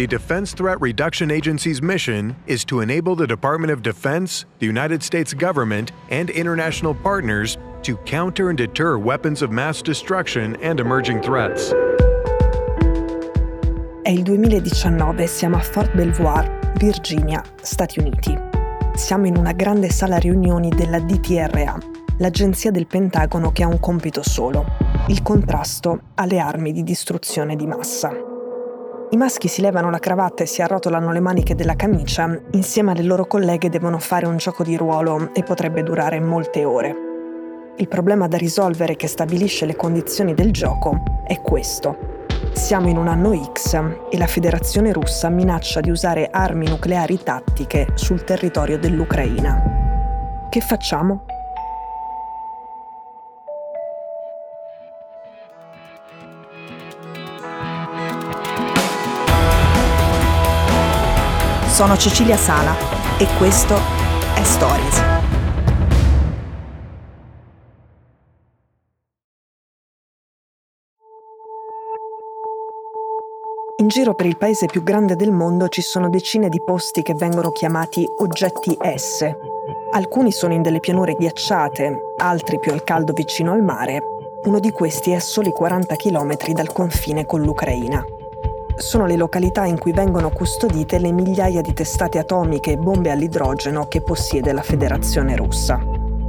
The Defense Threat Reduction Agency's mission is to enable the Department of Defense, the United States government, and international partners to counter and deter weapons of mass destruction and emerging threats. È il 2019, siamo a Fort Belvoir, Virginia, Stati Uniti. Siamo in una grande sala riunioni della DTRA, l'agenzia del Pentagono che ha un compito solo, il contrasto alle armi di distruzione di massa. I maschi si levano la cravatta e si arrotolano le maniche della camicia, insieme alle loro colleghe devono fare un gioco di ruolo e potrebbe durare molte ore. Il problema da risolvere che stabilisce le condizioni del gioco è questo. Siamo in un anno X e la Federazione russa minaccia di usare armi nucleari tattiche sul territorio dell'Ucraina. Che facciamo? Sono Cecilia Sala e questo è Stories. In giro per il paese più grande del mondo ci sono decine di posti che vengono chiamati oggetti S. Alcuni sono in delle pianure ghiacciate, altri più al caldo vicino al mare. Uno di questi è a soli 40 km dal confine con l'Ucraina. Sono le località in cui vengono custodite le migliaia di testate atomiche e bombe all'idrogeno che possiede la Federazione russa.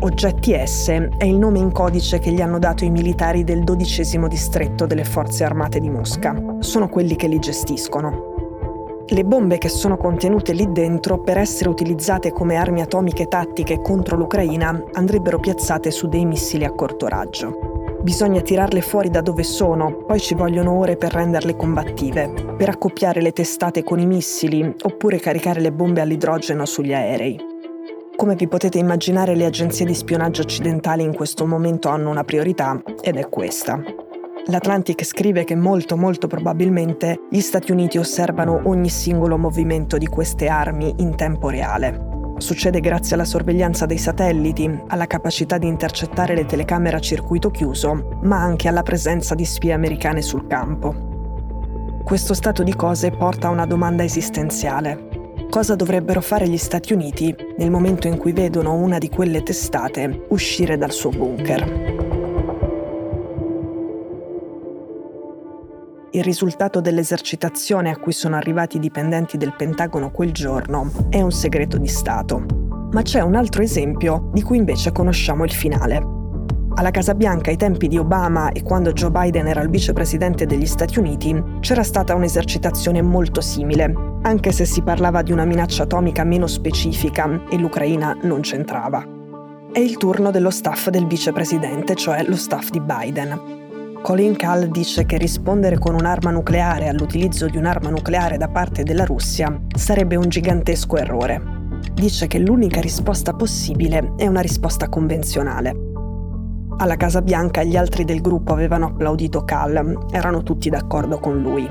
Oggetti S è il nome in codice che gli hanno dato i militari del dodicesimo distretto delle forze armate di Mosca. Sono quelli che li gestiscono. Le bombe che sono contenute lì dentro, per essere utilizzate come armi atomiche tattiche contro l'Ucraina, andrebbero piazzate su dei missili a corto raggio. Bisogna tirarle fuori da dove sono, poi ci vogliono ore per renderle combattive, per accoppiare le testate con i missili oppure caricare le bombe all'idrogeno sugli aerei. Come vi potete immaginare, le agenzie di spionaggio occidentali in questo momento hanno una priorità ed è questa. L'Atlantic scrive che molto molto probabilmente gli Stati Uniti osservano ogni singolo movimento di queste armi in tempo reale. Succede grazie alla sorveglianza dei satelliti, alla capacità di intercettare le telecamere a circuito chiuso, ma anche alla presenza di spie americane sul campo. Questo stato di cose porta a una domanda esistenziale cosa dovrebbero fare gli Stati Uniti nel momento in cui vedono una di quelle testate uscire dal suo bunker. Il risultato dell'esercitazione a cui sono arrivati i dipendenti del Pentagono quel giorno è un segreto di Stato. Ma c'è un altro esempio di cui invece conosciamo il finale. Alla Casa Bianca ai tempi di Obama e quando Joe Biden era il vicepresidente degli Stati Uniti c'era stata un'esercitazione molto simile, anche se si parlava di una minaccia atomica meno specifica e l'Ucraina non c'entrava. È il turno dello staff del vicepresidente, cioè lo staff di Biden. Colin Kahl dice che rispondere con un'arma nucleare all'utilizzo di un'arma nucleare da parte della Russia sarebbe un gigantesco errore. Dice che l'unica risposta possibile è una risposta convenzionale. Alla Casa Bianca gli altri del gruppo avevano applaudito Kahl, erano tutti d'accordo con lui.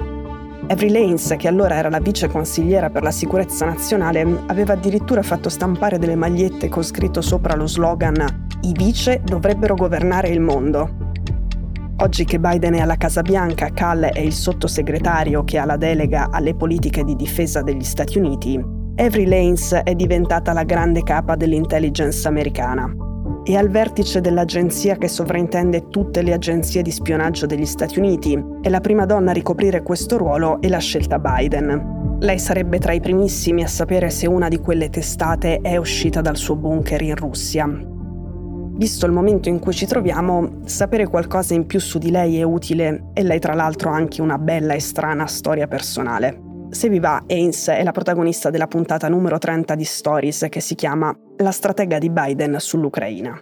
Avery Lanes, che allora era la vice consigliera per la sicurezza nazionale, aveva addirittura fatto stampare delle magliette con scritto sopra lo slogan I vice dovrebbero governare il mondo. Oggi che Biden è alla Casa Bianca, Cal è il sottosegretario che ha la delega alle politiche di difesa degli Stati Uniti, Avery Lanes è diventata la grande capa dell'intelligence americana e al vertice dell'agenzia che sovrintende tutte le agenzie di spionaggio degli Stati Uniti. E la prima donna a ricoprire questo ruolo è la scelta Biden. Lei sarebbe tra i primissimi a sapere se una di quelle testate è uscita dal suo bunker in Russia. Visto il momento in cui ci troviamo, sapere qualcosa in più su di lei è utile e lei tra l'altro ha anche una bella e strana storia personale. Se vi va, Haynes è la protagonista della puntata numero 30 di Stories che si chiama La stratega di Biden sull'Ucraina.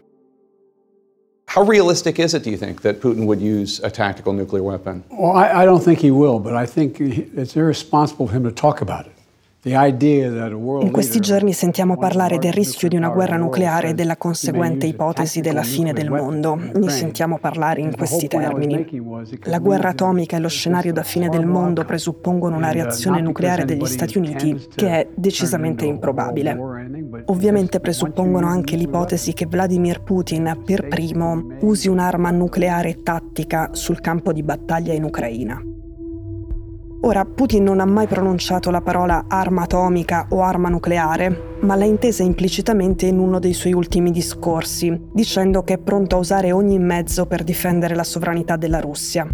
How realistic is it, do you think, that Putin would use a tactical nuclear weapon? Well, I, I don't think he will, but I think it's irresponsible for him to talk about it. In questi giorni sentiamo parlare del rischio di una guerra nucleare e della conseguente ipotesi della fine del mondo. Ne sentiamo parlare in questi termini. La guerra atomica e lo scenario da fine del mondo presuppongono una reazione nucleare degli Stati Uniti che è decisamente improbabile. Ovviamente presuppongono anche l'ipotesi che Vladimir Putin per primo usi un'arma nucleare tattica sul campo di battaglia in Ucraina. Ora, Putin non ha mai pronunciato la parola arma atomica o arma nucleare, ma l'ha intesa implicitamente in uno dei suoi ultimi discorsi, dicendo che è pronto a usare ogni mezzo per difendere la sovranità della Russia.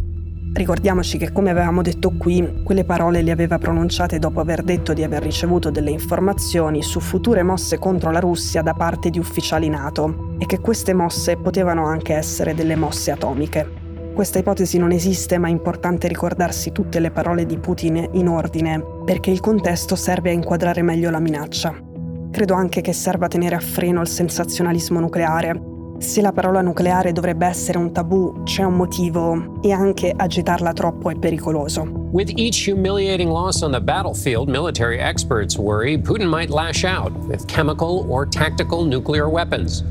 Ricordiamoci che, come avevamo detto qui, quelle parole le aveva pronunciate dopo aver detto di aver ricevuto delle informazioni su future mosse contro la Russia da parte di ufficiali NATO e che queste mosse potevano anche essere delle mosse atomiche. Questa ipotesi non esiste, ma è importante ricordarsi tutte le parole di Putin in ordine, perché il contesto serve a inquadrare meglio la minaccia. Credo anche che serva tenere a freno il sensazionalismo nucleare. Se la parola nucleare dovrebbe essere un tabù, c'è un motivo e anche agitarla troppo è pericoloso. With each humiliating loss on the battlefield, military experts worry Putin might lash out with chemical or tactical nuclear weapons.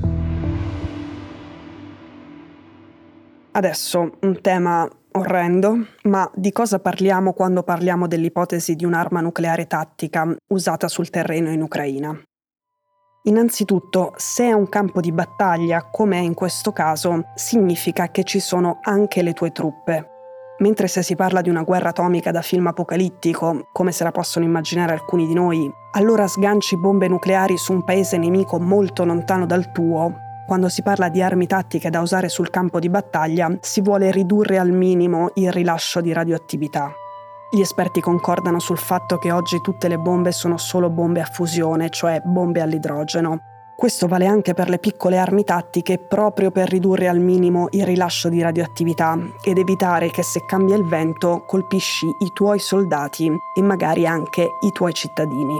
Adesso un tema orrendo, ma di cosa parliamo quando parliamo dell'ipotesi di un'arma nucleare tattica usata sul terreno in Ucraina? Innanzitutto, se è un campo di battaglia, come è in questo caso, significa che ci sono anche le tue truppe. Mentre se si parla di una guerra atomica da film apocalittico, come se la possono immaginare alcuni di noi, allora sganci bombe nucleari su un paese nemico molto lontano dal tuo quando si parla di armi tattiche da usare sul campo di battaglia, si vuole ridurre al minimo il rilascio di radioattività. Gli esperti concordano sul fatto che oggi tutte le bombe sono solo bombe a fusione, cioè bombe all'idrogeno. Questo vale anche per le piccole armi tattiche proprio per ridurre al minimo il rilascio di radioattività ed evitare che se cambia il vento colpisci i tuoi soldati e magari anche i tuoi cittadini.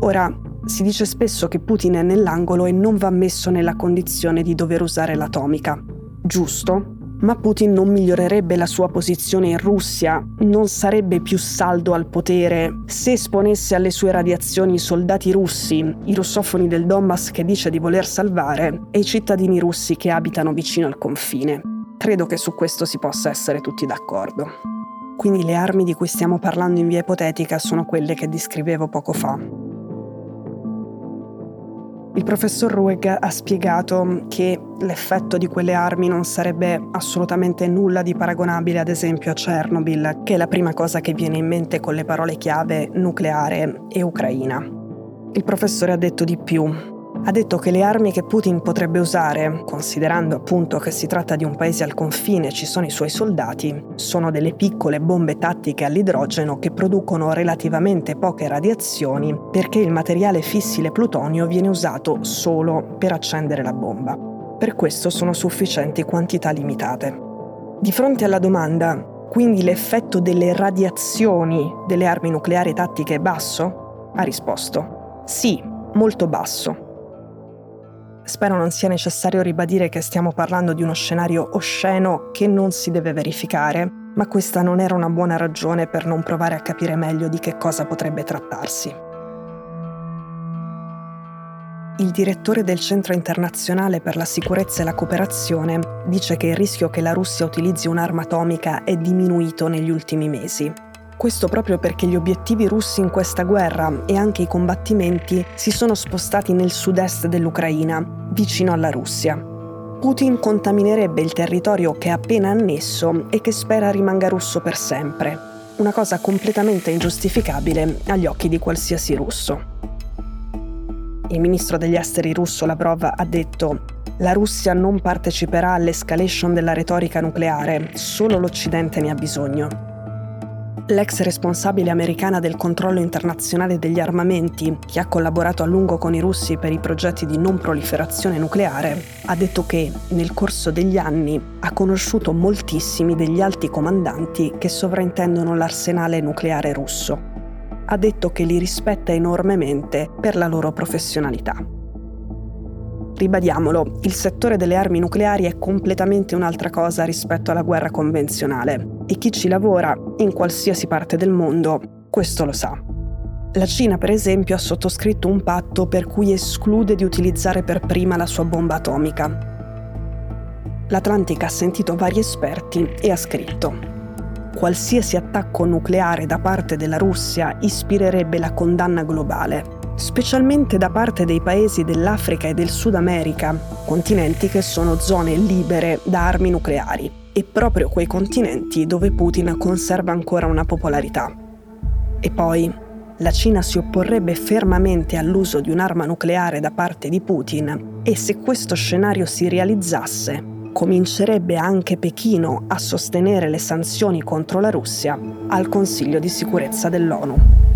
Ora, si dice spesso che Putin è nell'angolo e non va messo nella condizione di dover usare l'atomica. Giusto, ma Putin non migliorerebbe la sua posizione in Russia, non sarebbe più saldo al potere se esponesse alle sue radiazioni i soldati russi, i russofoni del Donbass che dice di voler salvare e i cittadini russi che abitano vicino al confine. Credo che su questo si possa essere tutti d'accordo. Quindi le armi di cui stiamo parlando in via ipotetica sono quelle che descrivevo poco fa. Il professor Rueg ha spiegato che l'effetto di quelle armi non sarebbe assolutamente nulla di paragonabile ad esempio a Chernobyl, che è la prima cosa che viene in mente con le parole chiave nucleare e Ucraina. Il professore ha detto di più ha detto che le armi che Putin potrebbe usare, considerando appunto che si tratta di un paese al confine e ci sono i suoi soldati, sono delle piccole bombe tattiche all'idrogeno che producono relativamente poche radiazioni perché il materiale fissile plutonio viene usato solo per accendere la bomba. Per questo sono sufficienti quantità limitate. Di fronte alla domanda, quindi l'effetto delle radiazioni delle armi nucleari tattiche è basso? Ha risposto, sì, molto basso Spero non sia necessario ribadire che stiamo parlando di uno scenario osceno che non si deve verificare, ma questa non era una buona ragione per non provare a capire meglio di che cosa potrebbe trattarsi. Il direttore del Centro internazionale per la sicurezza e la cooperazione dice che il rischio che la Russia utilizzi un'arma atomica è diminuito negli ultimi mesi questo proprio perché gli obiettivi russi in questa guerra e anche i combattimenti si sono spostati nel sud-est dell'Ucraina, vicino alla Russia. Putin contaminerebbe il territorio che ha appena annesso e che spera rimanga russo per sempre. Una cosa completamente ingiustificabile agli occhi di qualsiasi russo. Il ministro degli esteri russo Lavrov ha detto la Russia non parteciperà all'escalation della retorica nucleare, solo l'Occidente ne ha bisogno. L'ex responsabile americana del controllo internazionale degli armamenti, che ha collaborato a lungo con i russi per i progetti di non proliferazione nucleare, ha detto che nel corso degli anni ha conosciuto moltissimi degli alti comandanti che sovrintendono l'arsenale nucleare russo. Ha detto che li rispetta enormemente per la loro professionalità. Ribadiamolo, il settore delle armi nucleari è completamente un'altra cosa rispetto alla guerra convenzionale e chi ci lavora, in qualsiasi parte del mondo, questo lo sa. La Cina, per esempio, ha sottoscritto un patto per cui esclude di utilizzare per prima la sua bomba atomica. L'Atlantica ha sentito vari esperti e ha scritto qualsiasi attacco nucleare da parte della Russia ispirerebbe la condanna globale specialmente da parte dei paesi dell'Africa e del Sud America, continenti che sono zone libere da armi nucleari. e proprio quei continenti dove Putin conserva ancora una popolarità. E poi la Cina si opporrebbe fermamente all'uso di un'arma nucleare da parte di Putin e se questo scenario si realizzasse, comincerebbe anche Pechino a sostenere le sanzioni contro la Russia al Consiglio di sicurezza dell'ONU.